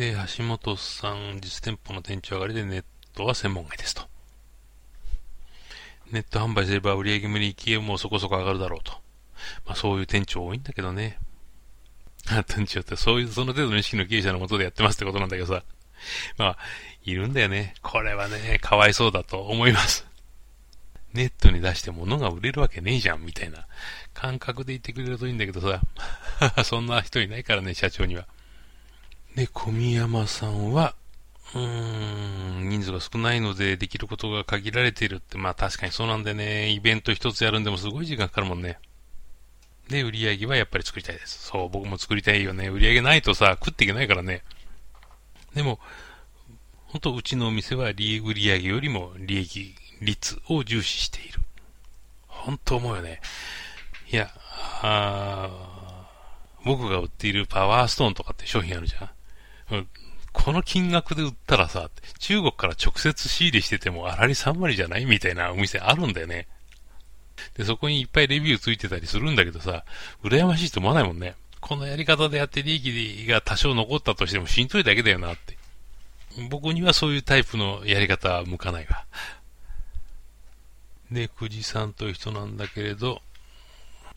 で、橋本さん、実店舗の店長上がりでネットは専門外ですと。ネット販売すれば売上無利益もそこそこ上がるだろうと。まあそういう店長多いんだけどね。店長ってそういう、その程度の意識の経営者のもとでやってますってことなんだけどさ。まあ、いるんだよね。これはね、かわいそうだと思います。ネットに出して物が売れるわけねえじゃん、みたいな感覚で言ってくれるといいんだけどさ。そんな人いないからね、社長には。で、小宮山さんは、うーん、人数が少ないのでできることが限られているって、まあ確かにそうなんでね、イベント一つやるんでもすごい時間かかるもんね。で、売り上げはやっぱり作りたいです。そう、僕も作りたいよね。売り上げないとさ、食っていけないからね。でも、本当うちのお店は売上よりも利益率を重視している。本当思うよね。いや、あ僕が売っているパワーストーンとかって商品あるじゃん。この金額で売ったらさ、中国から直接仕入れしててもあらり3割じゃない？みたいなお店あるんだよね。で、そこにいっぱいレビューついてたりするんだけどさ、羨ましいと思わないもんね。このやり方でやって利益が多少残ったとしてもしんどいだけだよなって。僕にはそういうタイプのやり方は向かないわ。で、久慈さんという人なんだけれど、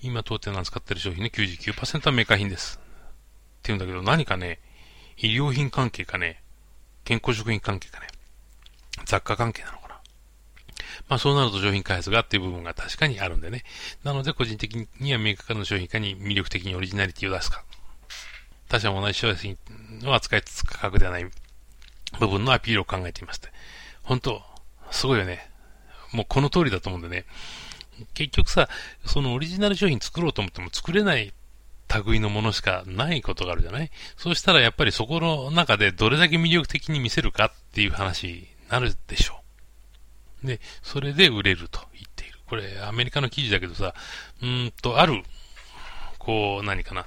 今当店が使ってる商品の99%はメーカー品です。って言うんだけど、何かね、医療品関係かね、健康食品関係かね、雑貨関係なのかな。まあそうなると商品開発がっていう部分が確かにあるんでね。なので個人的にはメーカーからの商品化に魅力的にオリジナリティを出すか。他社も同じ商品を扱いつつ価格ではない部分のアピールを考えています。本当すごいよね。もうこの通りだと思うんでね。結局さ、そのオリジナル商品作ろうと思っても作れない類のものしかないことがあるじゃない？そうしたらやっぱりそこの中でどれだけ魅力的に見せるかっていう話になるでしょう。で、それで売れると言っている。これアメリカの記事だけどさ、うんと、ある、こう、何かな。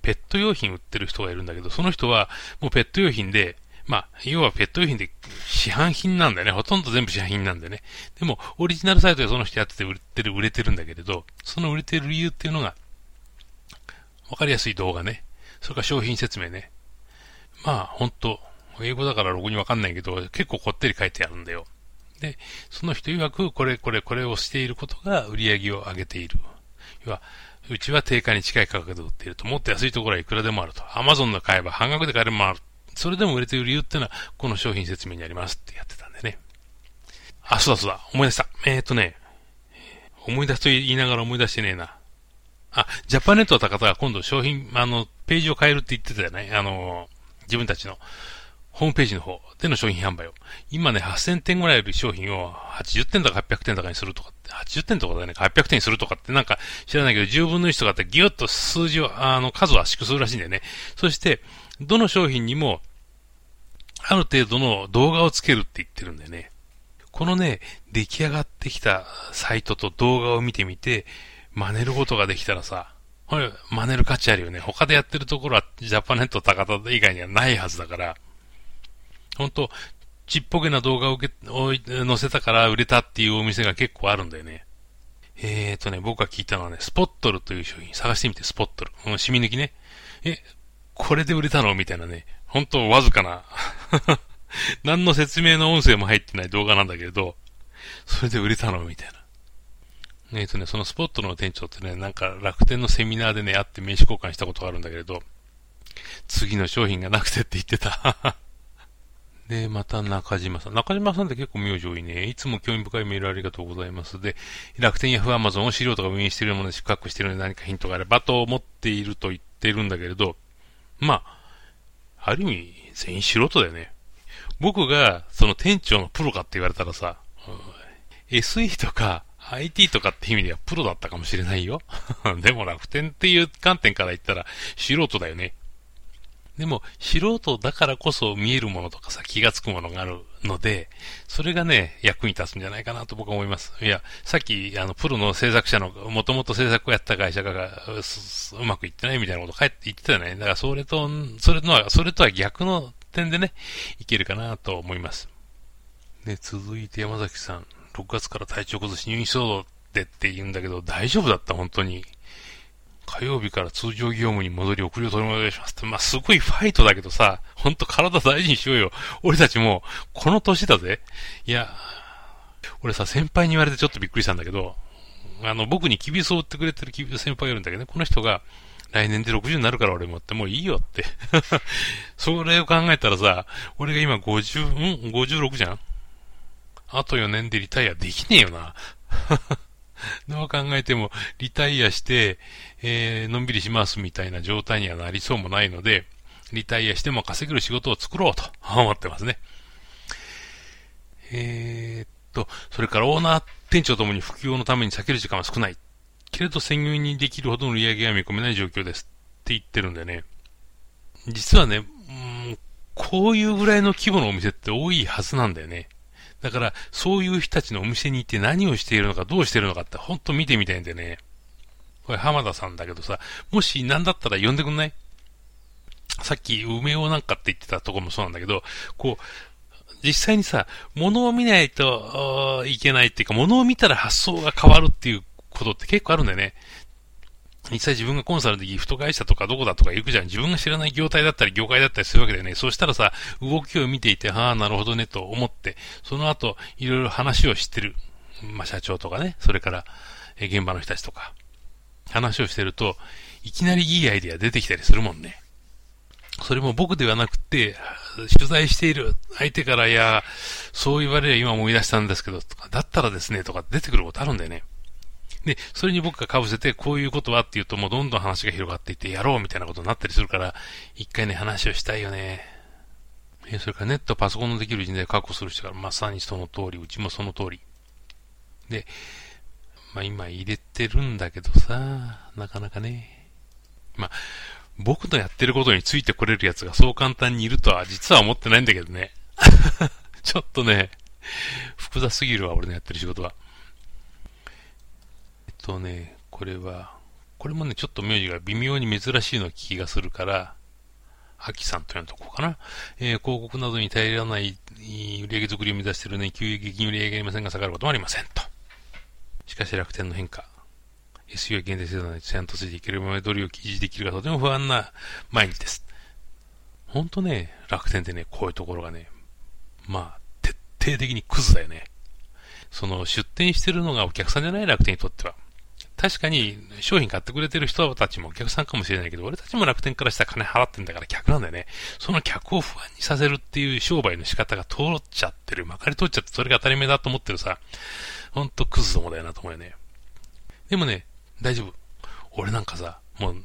ペット用品売ってる人がいるんだけど、その人はもうペット用品でまあ、要はペット用品で市販品なんだよね。ほとんど全部市販品なんでね。でも、オリジナルサイトでその人やってて売れてる、売れてるんだけれど、その売れてる理由っていうのが、わかりやすい動画ね。それから商品説明ね。まあ、ほんと、英語だからロゴにわかんないけど、結構こってり書いてあるんだよ。で、その人曰く、これ、これ、これをしていることが売り上げを上げている。要は、うちは定価に近い価格で売っていると。もっと安いところはいくらでもあると。アマゾンの買えば半額で買えるもある。それでも売れている理由っていうのは、この商品説明にありますってやってたんでね。あ、そうだそうだ、思い出した。えー、っとね、思い出すと言いながら思い出してねえな。あ、ジャパネットの高田が今度商品、あの、ページを変えるって言ってたよね。あの、自分たちのホームページの方での商品販売を。今ね、8000点ぐらいある商品を80点とか800点とかにするとかって、80点とかだね、800点にするとかってなんか知らないけど、10分の1とかってギュッと数字を、あの、数を圧縮するらしいんだよね。そして、どの商品にも、ある程度の動画をつけるって言ってるんでね。このね、出来上がってきたサイトと動画を見てみて、真似ることができたらさ、これ、真似る価値あるよね。他でやってるところは、ジャパネット高田以外にはないはずだから、ほんと、ちっぽけな動画を、載せたから売れたっていうお店が結構あるんだよね。えーとね、僕が聞いたのはね、スポットルという商品、探してみて、スポットル。うん、染み抜きね。え、これで売れたのみたいなね。ほんとわずかな 何の説明の音声も入ってない動画なんだけれど、それで売れたのみたいな。えっ、とね、そのスポットの店長ってね、なんか楽天のセミナーでね、会って名刺交換したことがあるんだけれど、次の商品がなくてって言ってた。で、また中島さん。中島さんって結構名字多いね。いつも興味深いメールありがとうございます。で、楽天やフアマゾンを資料とか運営しているもので宿泊しているので何かヒントがあればと思っていると言ってるんだけれど、まあ、ある意味、全員素人だよね。僕が、その店長のプロかって言われたらさ、うん、SE とか IT とかって意味ではプロだったかもしれないよ。でも楽天っていう観点から言ったら素人だよね。でも、素人だからこそ見えるものとかさ、気がつくものがあるので、それがね、役に立つんじゃないかなと僕は思います。いや、さっき、あの、プロの制作者の、もともと制作をやった会社が、うまくいってないみたいなこと書いて言ってたよね。だからそれと、それのは、それとは逆の点でね、いけるかなと思います。で、続いて山崎さん、6月から体調崩し入院しそうでって言うんだけど、大丈夫だった？本当に。火曜日から通常業務に戻り送りを取り戻しますって、まあ、すごいファイトだけどさ、ほんと体大事にしようよ。俺たちも、この年だぜ。いや、俺さ、先輩に言われてちょっとびっくりしたんだけど、あの、僕に厳しを売ってくれてるキビス先輩がいるんだけどね、この人が、来年で60になるから俺もって、もういいよって それを考えたらさ、俺が今50、ん ?56 じゃん？あと4年でリタイアできねえよな。どう考えても、リタイアして、えー、のんびりしますみたいな状態にはなりそうもないので、リタイアしても稼げる仕事を作ろうと思ってますね。えー、っと、それからオーナー店長ともに副業のために避ける時間は少ない。けれど専業にできるほどの売り上げが見込めない状況ですって言ってるんでね。実はね、うん、こういうぐらいの規模のお店って多いはずなんだよね。だから、そういう人たちのお店に行って何をしているのか、どうしているのかってほんと見てみたいんでね。これ浜田さんだけどさ、もし何だったら呼んでくんない？さっき梅をなんかって言ってたとこもそうなんだけど、こう、実際にさ、物を見ないといけないっていうか、物を見たら発想が変わるっていうことって結構あるんだよね。実際自分がコンサルでギフト会社とかどこだとか行くじゃん。自分が知らない業態だったり業界だったりするわけだよね。そうしたらさ、動きを見ていて、ああ、なるほどねと思って、その後、いろいろ話を知ってる。まあ、社長とかね、それから、え現場の人たちとか、話をしてると、いきなりいいアイディア出てきたりするもんね。それも僕ではなくて、取材している相手から、いや、そう言われれば今思い出したんですけど、とか、だったらですね、とか出てくることあるんだよね。で、それに僕が被せて、こういうことはって言うと、もうどんどん話が広がっていって、やろうみたいなことになったりするから、一回ね、話をしたいよね。え、それからネット、パソコンのできる人材を確保する人が、まさにその通り、うちもその通り。で、まあ今入れてるんだけどさ、なかなかね。まあ、僕のやってることについてこれるやつがそう簡単にいるとは実は思ってないんだけどね。ちょっとね、複雑すぎるわ、俺のやってる仕事は。とね、これは、これもね、ちょっと名字が微妙に珍しいの気がするから、アキさんというとこかな？えー、広告などに頼らない売上作りを目指しているね、急激に売上がありませんが下がることもありませんと。しかし楽天の変化。SEO 限定制度のちゃんとついていけるまでどれを記事できるかとても不安な毎日です。ほんとね、楽天ってね、こういうところがね、まあ、徹底的にクズだよね。その出店してるのがお客さんじゃない楽天にとっては。確かに商品買ってくれてる人たちもお客さんかもしれないけど、俺たちも楽天からしたら金払ってんだから客なんだよね。その客を不安にさせるっていう商売の仕方が通っちゃってる。まかり通っちゃってそれが当たり前だと思ってるさ。ほんとクズどもだよなと思うよね。でもね、大丈夫。俺なんかさ、もう、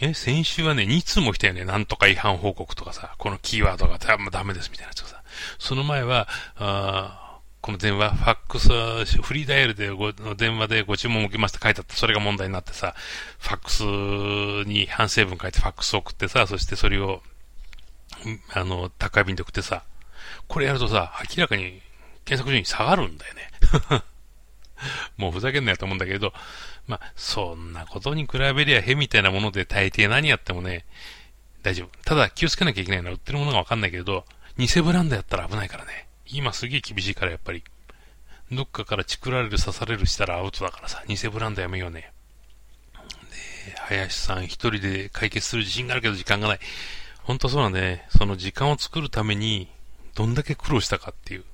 え、先週はね、2通も来たよね。なんとか違反報告とかさ、このキーワードがダメですみたいなやつがさ。その前は、あこの電話、ファックス、フリーダイヤルでご、電話でご注文を受けました書いてあって、それが問題になってさ、ファックスに反省文書いてファックス送ってさ、そしてそれを、あの、宅配便で送ってさ、これやるとさ、明らかに検索順位下がるんだよね。もうふざけんなよと思うんだけど、まあ、そんなことに比べりゃへみたいなもので大抵何やってもね、大丈夫。ただ気をつけなきゃいけないのは売ってるものがわかんないけど、偽ブランドやったら危ないからね。今すげえ厳しいからやっぱり。どっかからチクられる刺されるしたらアウトだからさ、偽ブランドやめようね。で、林さん一人で解決する自信があるけど時間がない。本当そうなんでね、その時間を作るために、どんだけ苦労したかっていう。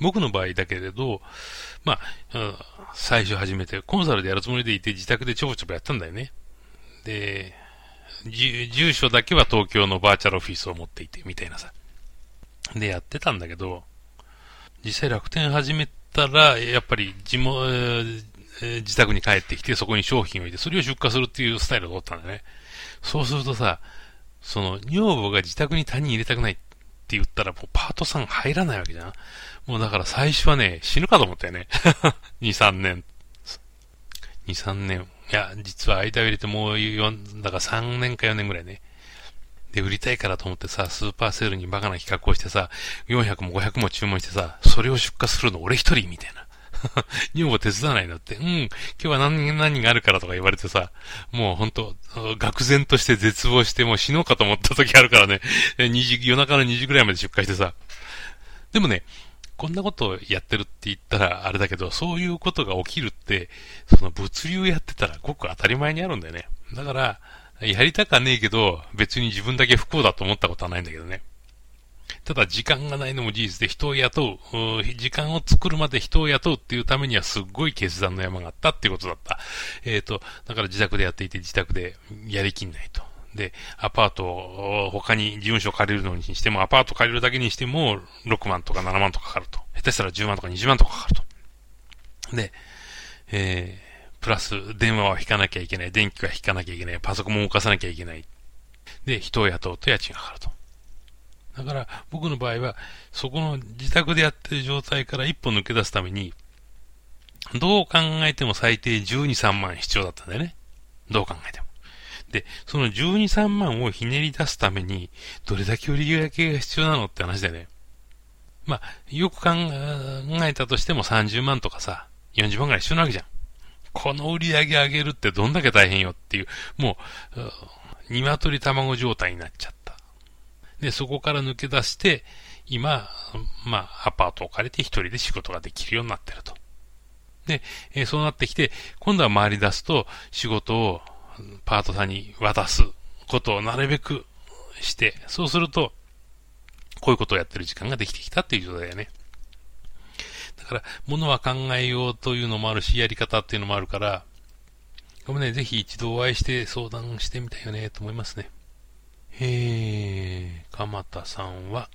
僕の場合だけれど、まあ、最初始めて、コンサルでやるつもりでいて自宅でちょぼちょぼやったんだよね。で、住所だけは東京のバーチャルオフィスを持っていて、みたいなさ。でやってたんだけど、実際楽天始めたら、やっぱり地元、えー、自宅に帰ってきて、そこに商品を置いて、それを出荷するっていうスタイルを取ったんだよね。そうするとさ、その、女房が自宅に他人入れたくないって言ったら、もうパートさん入らないわけじゃん。もうだから最初はね、死ぬかと思ったよね。2、3年。2、3年。いや、実は間を入れてもう4、だから3年か4年ぐらいね。で、売りたいからと思ってさ、スーパーセールにバカな企画をしてさ、400も500も注文してさ、それを出荷するの俺一人みたいな。女房手伝わないのって、うん、今日は何、何があるからとか言われてさ、もうほんと、愕然として絶望してもう死のうかと思った時あるからね、2時、夜中の2時ぐらいまで出荷してさ。でもね、こんなことをやってるって言ったらあれだけど、そういうことが起きるって、その物流やってたらごく当たり前にあるんだよね。だから、やりたかねえけど、別に自分だけ不幸だと思ったことはないんだけどね。ただ時間がないのも事実で人を雇う、時間を作るまで人を雇うっていうためにはすっごい決断の山があったっていうことだった。えっ、ー、と、だから自宅でやっていて自宅でやりきんないと。で、アパートを他に事務所借りるのにしても、アパート借りるだけにしても6万とか7万とかかかると。下手したら10万とか20万とかかかると。で、えー、プラス電話は引かなきゃいけない、電気は引かなきゃいけない、パソコンも動かさなきゃいけない。で、人を雇うと家賃がかかると。だから僕の場合は、そこの自宅でやってる状態から一歩抜け出すために、どう考えても最低12、3万必要だったんだよね。どう考えても。で、その12、3万をひねり出すために、どれだけ売り上げが必要なのって話だよね。まあ、よく考えたとしても30万とかさ、40万ぐらい必要なわけじゃん。この売り上げ上げるってどんだけ大変よっていう、もう、鶏卵状態になっちゃった。で、そこから抜け出して、今、まあ、アパートを借りて一人で仕事ができるようになってると。で、えー、そうなってきて、今度は回り出すと、仕事をパートさんに渡すことをなるべくして、そうすると、こういうことをやってる時間ができてきたっていう状態だよね。から、ものは考えようというのもあるし、やり方っていうのもあるから、ごめんね、ぜひ一度お会いして相談してみたいよね、と思いますね。えー、鎌田さんは、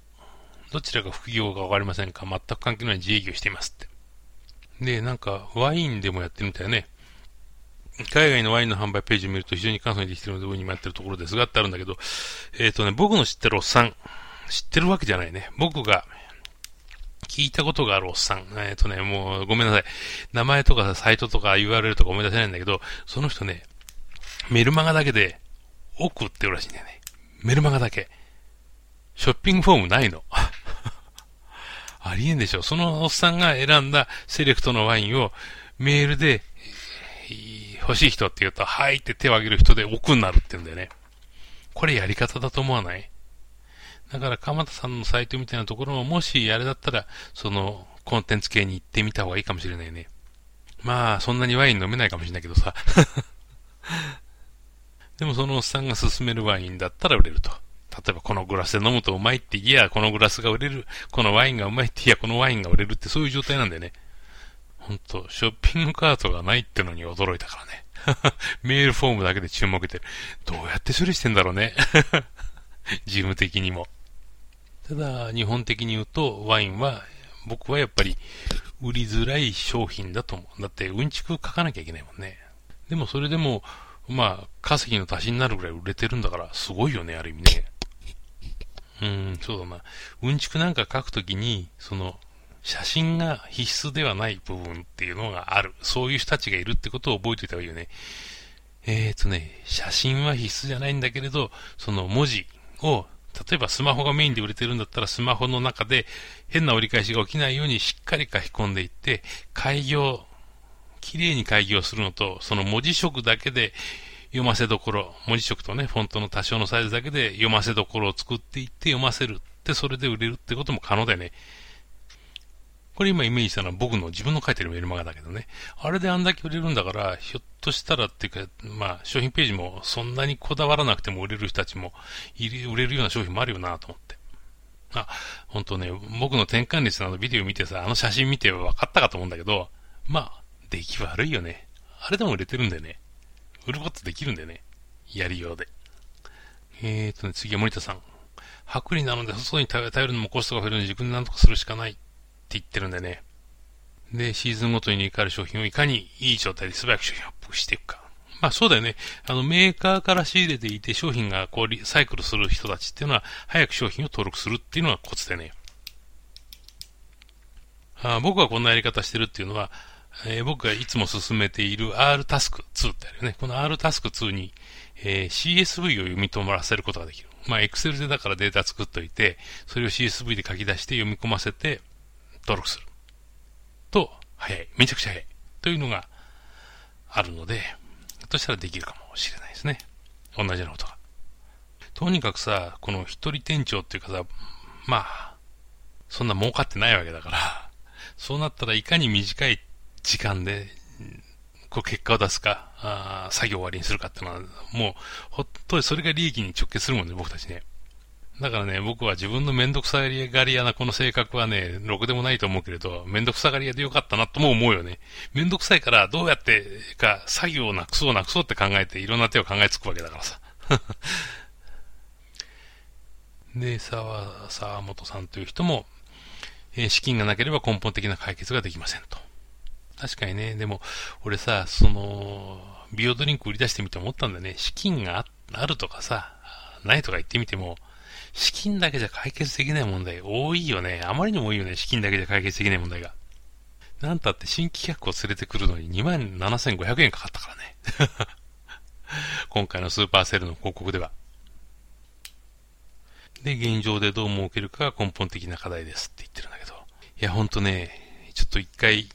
どちらが副業かわかりませんか全く関係ない自営業していますって。で、なんか、ワインでもやってるみたいね。海外のワインの販売ページを見ると非常に簡素にできてるので、僕にもやってるところですがってあるんだけど、えっ、ー、とね、僕の知ってるおっさん、知ってるわけじゃないね。僕が聞いたことがあるおっさん。えっ、ー、とね、もうごめんなさい。名前とかサイトとか URL とか思い出せないんだけど、その人ね、メルマガだけで奥売ってるらしいんだよね。メルマガだけ。ショッピングフォームないの。ありえんでしょ。そのおっさんが選んだセレクトのワインをメールで欲しい人って言うと、はいって手を挙げる人で奥になるって言うんだよね。これやり方だと思わない？だから、鎌田さんのサイトみたいなところも、もしあれだったら、その、コンテンツ系に行ってみた方がいいかもしれないね。まあ、そんなにワイン飲めないかもしれないけどさ。でもそのおっさんが勧めるワインだったら売れると。例えばこのグラスで飲むとうまいって言えや、このグラスが売れる。このワインがうまいって言えや、このワインが売れるってそういう状態なんだよね。ほんと、ショッピングカートがないってのに驚いたからね。メールフォームだけで注目してる。どうやって処理してんだろうね。事務的にも。ただ、日本的に言うと、ワインは、僕はやっぱり、売りづらい商品だと思う。だって、うんちく書かなきゃいけないもんね。でも、それでも、まあ、稼ぎの足しになるぐらい売れてるんだから、すごいよね、ある意味ね。うん、そうだな。うんちくなんか書くときに、その、写真が必須ではない部分っていうのがある。そういう人たちがいるってことを覚えておいた方がいいよね。えーとね、写真は必須じゃないんだけれど、その文字を、例えばスマホがメインで売れてるんだったら、スマホの中で変な折り返しが起きないようにしっかり書き込んでいって、開業、綺麗に開業するのと、その文字色だけで読ませどころ、文字色とね、フォントの多少のサイズだけで読ませどころを作っていって読ませるって、それで売れるってことも可能だよね。これ今イメージしたのは僕の自分の書いてるメルマガだけどね。あれであんだけ売れるんだから、ひょっとしたらっていうか、まあ、商品ページもそんなにこだわらなくても売れる人たちも、売れるような商品もあるよなと思って。あ、本当ね、僕の転換率のビデオ見てさ、あの写真見て分かったかと思うんだけど、まあ、出来悪いよね。あれでも売れてるんだよね。売ることできるんだよね。やりようで。えーとね、次は森田さん。薄利なので外に頼るのもコストが増えるので自分で何とかするしかない。って言ってるんでね。で、シーズンごとに入れ替わる商品をいかにいい状態で素早く商品をアップしていくか。まあそうだよね。あのメーカーから仕入れていて商品がこうリサイクルする人たちっていうのは早く商品を登録するっていうのがコツでね。あ僕がこんなやり方してるっていうのは、えー、僕がいつも進めている R タスク2ってあるよね。この R タスク2に、えー、CSV を読み込ませることができる。まあ Excel でだからデータ作っといて、それを CSV で書き出して読み込ませて、登録する。と、早い。めちゃくちゃ早い。というのがあるので、ひょっとしたらできるかもしれないですね。同じようなことが。とにかくさ、この一人店長っていうかさ、まあ、そんな儲かってないわけだから、そうなったらいかに短い時間で、こう結果を出すか、あ作業終わりにするかっていうのは、もう、ほっとそれが利益に直結するもんね、僕たちね。だからね、僕は自分のめんどくさがり屋なこの性格はね、ろくでもないと思うけれど、めんどくさがり屋でよかったなとも思うよね。めんどくさいからどうやってか作業をなくそうなくそうって考えていろんな手を考えつくわけだからさ。で、沢、沢本さんという人も、えー、資金がなければ根本的な解決ができませんと。確かにね、でも、俺さ、その、美容ドリンク売り出してみて思ったんだよね。資金があるとかさ、ないとか言ってみても、資金だけじゃ解決できない問題多いよね。あまりにも多いよね。資金だけじゃ解決できない問題が。なんたって新規客を連れてくるのに27,500円かかったからね。今回のスーパーセールの広告では。で、現状でどう儲けるかが根本的な課題ですって言ってるんだけど。いや、ほんとね、ちょっと一回、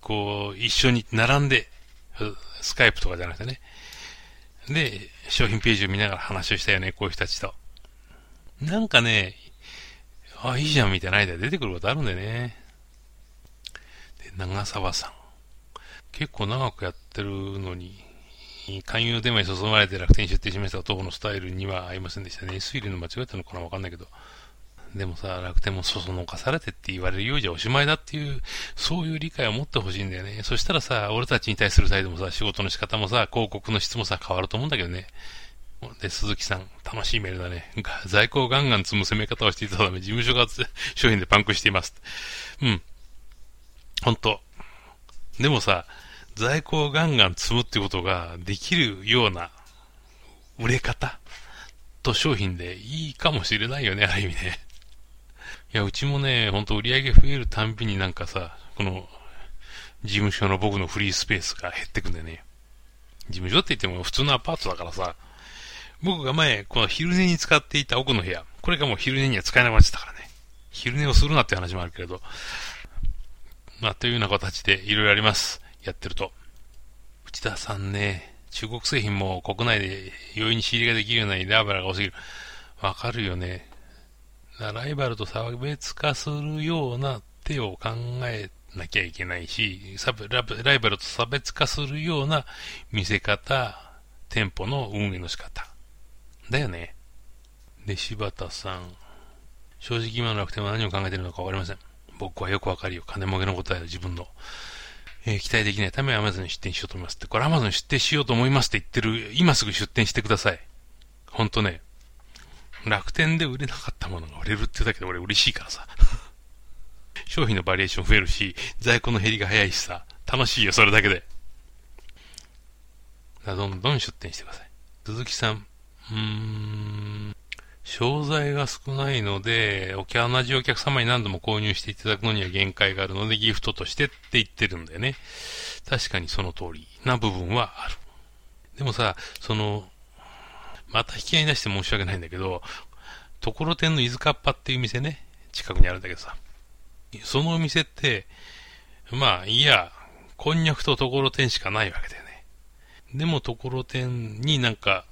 こう、一緒に並んで、スカイプとかじゃなくてね。で、商品ページを見ながら話をしたよね、こういう人たちと。なんかね、あ、いいじゃんみたいなアイデア出てくることあるんだよね。で、長沢さん。結構長くやってるのに、勧誘電話に注まれて楽天に出店しました男のスタイルには合いませんでしたね。推理の間違えたのかなわかんないけど。でもさ、楽天もそそのかされてって言われるようじゃおしまいだっていう、そういう理解を持ってほしいんだよね。そしたらさ、俺たちに対する態度もさ、仕事の仕方もさ、広告の質もさ、変わると思うんだけどね。で、鈴木さん、楽しいメールだね。在庫をガンガン積む攻め方をしていたため、事務所が商品でパンクしています。うん。ほんと。でもさ、在庫をガンガン積むってことができるような売れ方と商品でいいかもしれないよね、ある意味ね。いや、うちもね、ほんと売り上げ増えるたんびになんかさ、この、事務所の僕のフリースペースが減ってくんだよね。事務所って言っても普通のアパートだからさ、僕が前、この昼寝に使っていた奥の部屋、これがもう昼寝には使えなくなっちゃったからね。昼寝をするなって話もあるけれど、まあ、というような形でいろいろあります。やってると。内田さんね、中国製品も国内で容易に仕入れができるようなライバルが多すぎる。わかるよね。ライバルと差別化するような手を考えなきゃいけないし、ライバルと差別化するような見せ方、店舗の運営の仕方。だよね。で、柴田さん。正直今の楽天は何を考えてるのかわかりません。僕はよくわかるよ。金儲けのことは自分の。えー、期待できないため Amazon に出店しようと思いますって。これ Amazon 出店しようと思いますって言ってる、今すぐ出店してください。ほんとね。楽天で売れなかったものが売れるってだけで俺嬉しいからさ。商品のバリエーション増えるし、在庫の減りが早いしさ。楽しいよ、それだけで。どんどん出店してください。鈴木さん。うーん。商材が少ないので、同じお客様に何度も購入していただくのには限界があるので、ギフトとしてって言ってるんだよね。確かにその通りな部分はある。でもさ、その、また引き合いに出して申し訳ないんだけど、ところてんの伊豆かっぱっていう店ね、近くにあるんだけどさ。そのお店って、まあ、いや、こんにゃくとところてんしかないわけだよね。でもところてんになんか、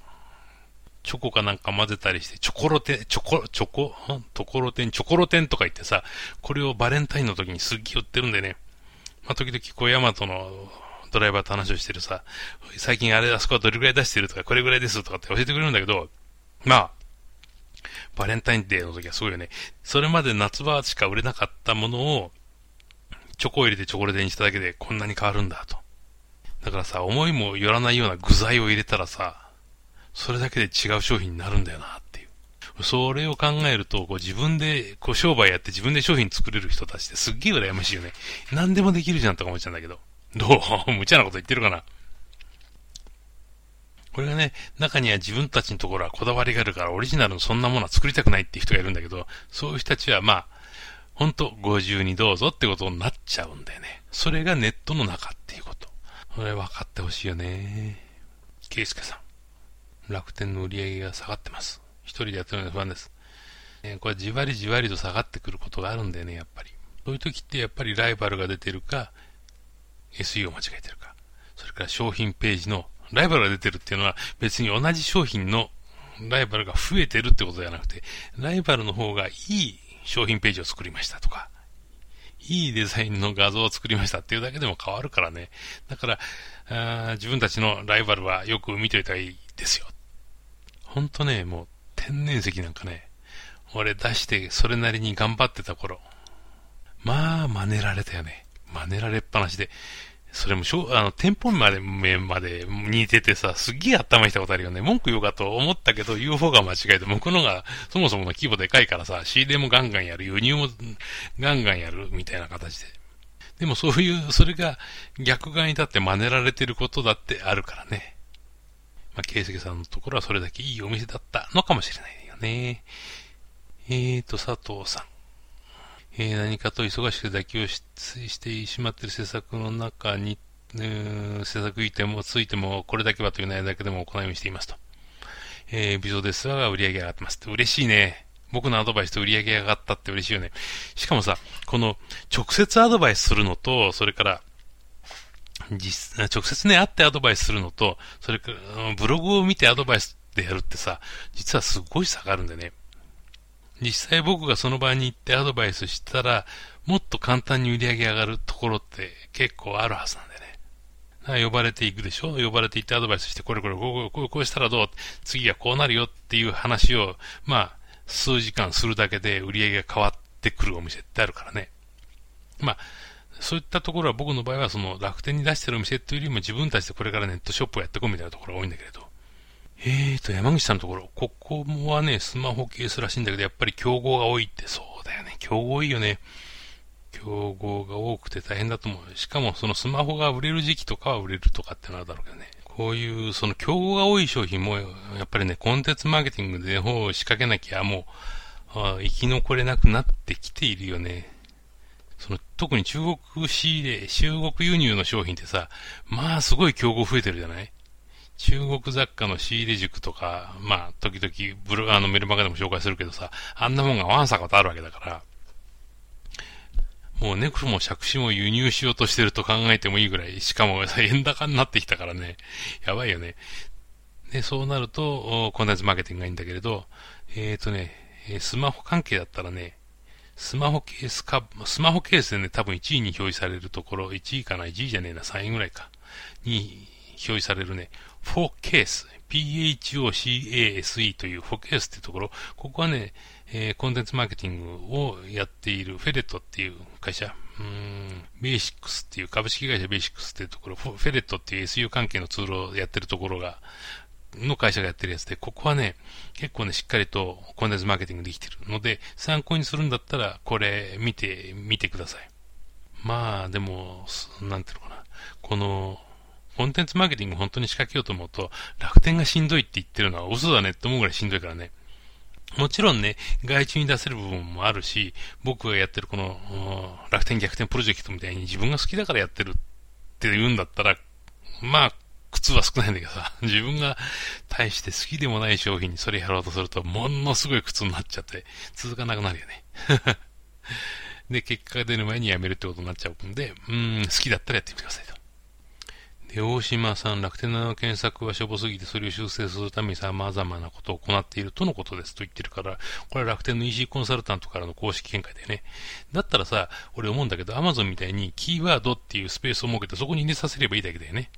チョコかなんか混ぜたりして、チョコロテン、チョコ、チョコ、ところてん、チョコロテンとか言ってさ、これをバレンタインの時にすっげえ売ってるんでね。まあ、時々こうヤマトのドライバーと話をしてるさ、最近あれ、あそこはどれぐらい出してるとか、これぐらいですとかって教えてくれるんだけど、まあ、バレンタインデーの時はすごいよね。それまで夏場しか売れなかったものを、チョコを入れてチョコレートにしただけでこんなに変わるんだと。だからさ、思いもよらないような具材を入れたらさ、それだけで違う商品になるんだよなっていう。それを考えると、こう自分で、こう商売やって自分で商品作れる人たちってすっげえ羨ましいよね。何でもできるじゃんとか思っちゃうんだけど。どう？無茶なこと言ってるかなこれがね、中には自分たちのところはこだわりがあるからオリジナルのそんなものは作りたくないっていう人がいるんだけど、そういう人たちはまあ、ほんとご自由にどうぞってことになっちゃうんだよね。それがネットの中っていうこと。これ分かってほしいよね。ケイスケさん。楽天の売り上げが下がってます。一人でやってるのが不安です。えー、これじわりじわりと下がってくることがあるんだよね、やっぱり。そういう時ってやっぱりライバルが出てるか、SE を間違えてるか。それから商品ページの、ライバルが出てるっていうのは別に同じ商品のライバルが増えてるってことじゃなくて、ライバルの方がいい商品ページを作りましたとか、いいデザインの画像を作りましたっていうだけでも変わるからね。だから、あ自分たちのライバルはよく見といたらいいですよ。ほんとね、もう天然石なんかね、俺出してそれなりに頑張ってた頃、まあ真似られたよね。真似られっぱなしで。それもしょ、あの、店舗まで、面まで似ててさ、すっげえ頭したことあるよね。文句言おうかと思ったけど、言う方が間違えて、向こうのが、そもそもの規模でかいからさ、仕入れもガンガンやる、輸入もガンガンやる、みたいな形で。でもそういう、それが逆側に立って真似られてることだってあるからね。まあ、圭介さんのところはそれだけいいお店だったのかもしれないよね。えーと、佐藤さん。えー、何かと忙しく妥協ししてしまっている施策の中に、施策いてもついてもこれだけはという内容だけでも行いにしていますと。えー、微増ですが売り上げ上がってますって嬉しいね。僕のアドバイスと売り上げ上がったって嬉しいよね。しかもさ、この直接アドバイスするのと、それから、実、直接ね、会ってアドバイスするのと、それから、ブログを見てアドバイスでやるってさ、実はすごい差があるんでね。実際僕がその場に行ってアドバイスしたら、もっと簡単に売り上げ上がるところって結構あるはずなんでね。呼ばれていくでしょ？呼ばれていってアドバイスして、これこれ、こうこうこうしたらどう？次はこうなるよっていう話を、まあ、数時間するだけで売り上げが変わってくるお店ってあるからね。まあ、そういったところは僕の場合はその楽天に出してるお店っていうよりも自分たちでこれからネットショップをやっていこうみたいなところが多いんだけれど。えーと、山口さんのところ、ここはね、スマホケースらしいんだけど、やっぱり競合が多いって、そうだよね。競合多いよね。競合が多くて大変だと思う。しかも、そのスマホが売れる時期とかは売れるとかってなるだろうけどね。こういう、その競合が多い商品も、やっぱりね、コンテンツマーケティングで方を仕掛けなきゃもう、生き残れなくなってきているよね。その、特に中国仕入れ、中国輸入の商品ってさ、まあすごい競合増えてるじゃない？中国雑貨の仕入れ塾とか、まあ、時々、ブル、あの、メルマガでも紹介するけどさ、あんなもんがわんさかとあるわけだから、もうネクロも借子も輸入しようとしてると考えてもいいぐらい、しかも円高になってきたからね、やばいよね。で、そうなると、コンテンツマーケティングがいいんだけれど、えっ、ー、とね、スマホ関係だったらね、スマホケースか、スマホケースでね、多分1位に表示されるところ、1位かな、1位じゃねえな、3位ぐらいか、に表示されるね、フォーケース、PHOCASE というフォーケースっていうところ、ここはね、えー、コンテンツマーケティングをやっているフェレットっていう会社、うん、ベーシックスっていう株式会社ベーシックスっていうところ、フェレットっていう SU 関係のツールをやってるところが、の会社がやってるやつで、ここはね、結構ね、しっかりとコンテンツマーケティングできてるので、参考にするんだったら、これ見て、見てください。まあ、でも、なんていうのかな。この、コンテンツマーケティング本当に仕掛けようと思うと、楽天がしんどいって言ってるのは嘘だねって思うぐらいしんどいからね。もちろんね、外注に出せる部分もあるし、僕がやってるこの、楽天逆転プロジェクトみたいに自分が好きだからやってるって言うんだったら、まあ、苦痛は少ないんだけどさ、自分が大して好きでもない商品にそれやろうとすると、ものすごい苦痛になっちゃって、続かなくなるよね。で、結果が出る前にやめるってことになっちゃうんで、うん、好きだったらやってみてくださいと。で、大島さん、楽天の検索はしょぼすぎてそれを修正するために様々なことを行っているとのことですと言ってるから、これは楽天の EC コンサルタントからの公式見解だよね。だったらさ、俺思うんだけど、Amazon みたいにキーワードっていうスペースを設けてそこに入れさせればいいだけだよね。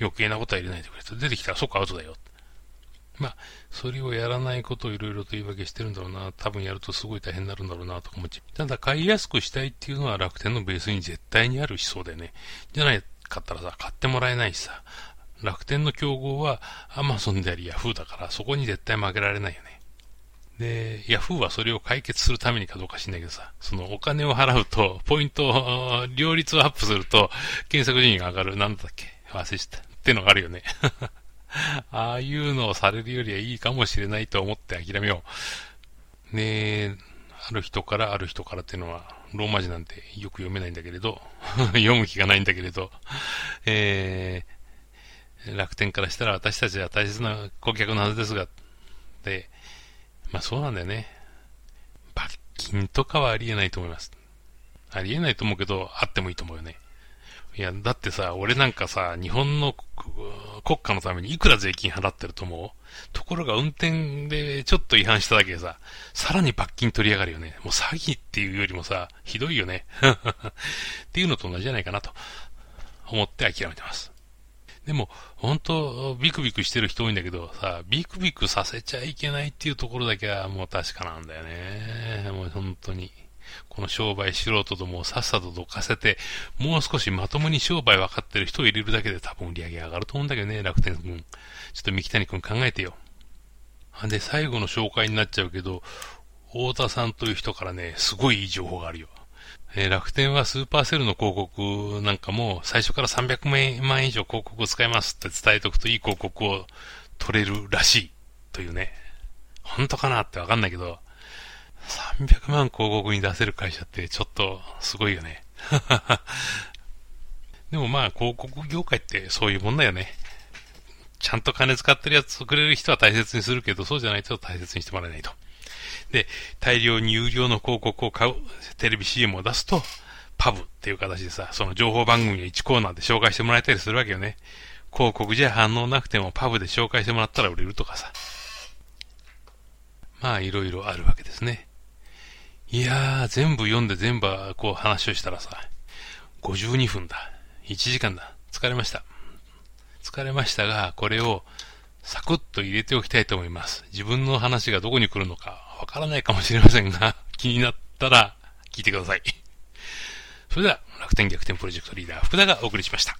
余計なことは入れないでくれと。出てきたらそこアウトだよ。まあ、それをやらないことをいろいろと言い訳してるんだろうな。多分やるとすごい大変になるんだろうなとか思っちゃう。ただ、買いやすくしたいっていうのは楽天のベースに絶対にある思想だよね。じゃない買ったらさ、買ってもらえないしさ、楽天の競合はアマゾンでありヤフーだから、そこに絶対負けられないよね。で、ヤフーはそれを解決するためにかどうか知んないけどさ、そのお金を払うと、ポイントを、両立をアップすると、検索順位が上がる。なんだっけ？忘れした。ってのがあるよね。ああいうのをされるよりはいいかもしれないと思って諦めよう。ねえある人からある人からっていうのは、ローマ字なんてよく読めないんだけれど、読む気がないんだけれど、えー、楽天からしたら私たちは大切な顧客のはずですが、で、まあそうなんだよね。罰金とかはありえないと思います。ありえないと思うけど、あってもいいと思うよね。いや、だってさ、俺なんかさ、日本の国家のためにいくら税金払ってると思うところが運転でちょっと違反しただけでさ、さらに罰金取りやがるよね。もう詐欺っていうよりもさ、ひどいよね。っていうのと同じじゃないかなと思って諦めてます。でも、本当ビクビクしてる人多いんだけど、さ、ビクビクさせちゃいけないっていうところだけはもう確かなんだよね。もう本当に。この商売素人どもをさっさとどかせて、もう少しまともに商売分かってる人を入れるだけで多分売り上げ上がると思うんだけどね、楽天君。ちょっと三木谷君考えてよ。で、最後の紹介になっちゃうけど、太田さんという人からね、すごいいい情報があるよ。えー、楽天はスーパーセルの広告なんかも最初から300万円以上広告を使いますって伝えておくといい広告を取れるらしいというね。本当かなってわかんないけど、300万広告に出せる会社ってちょっとすごいよね。でもまあ広告業界ってそういうもんだよね。ちゃんと金使ってるやつをくれる人は大切にするけど、そうじゃないと大切にしてもらえないと。で、大量に有料の広告を買う、テレビ CM を出すと、パブっていう形でさ、その情報番組を1コーナーで紹介してもらえたりするわけよね。広告じゃ反応なくてもパブで紹介してもらったら売れるとかさ。まあ、いろいろあるわけですね。いやー、全部読んで全部こう話をしたらさ、52分だ。1時間だ。疲れました。疲れましたが、これをサクッと入れておきたいと思います。自分の話がどこに来るのかわからないかもしれませんが、気になったら聞いてください。それでは、楽天逆転プロジェクトリーダー、福田がお送りしました。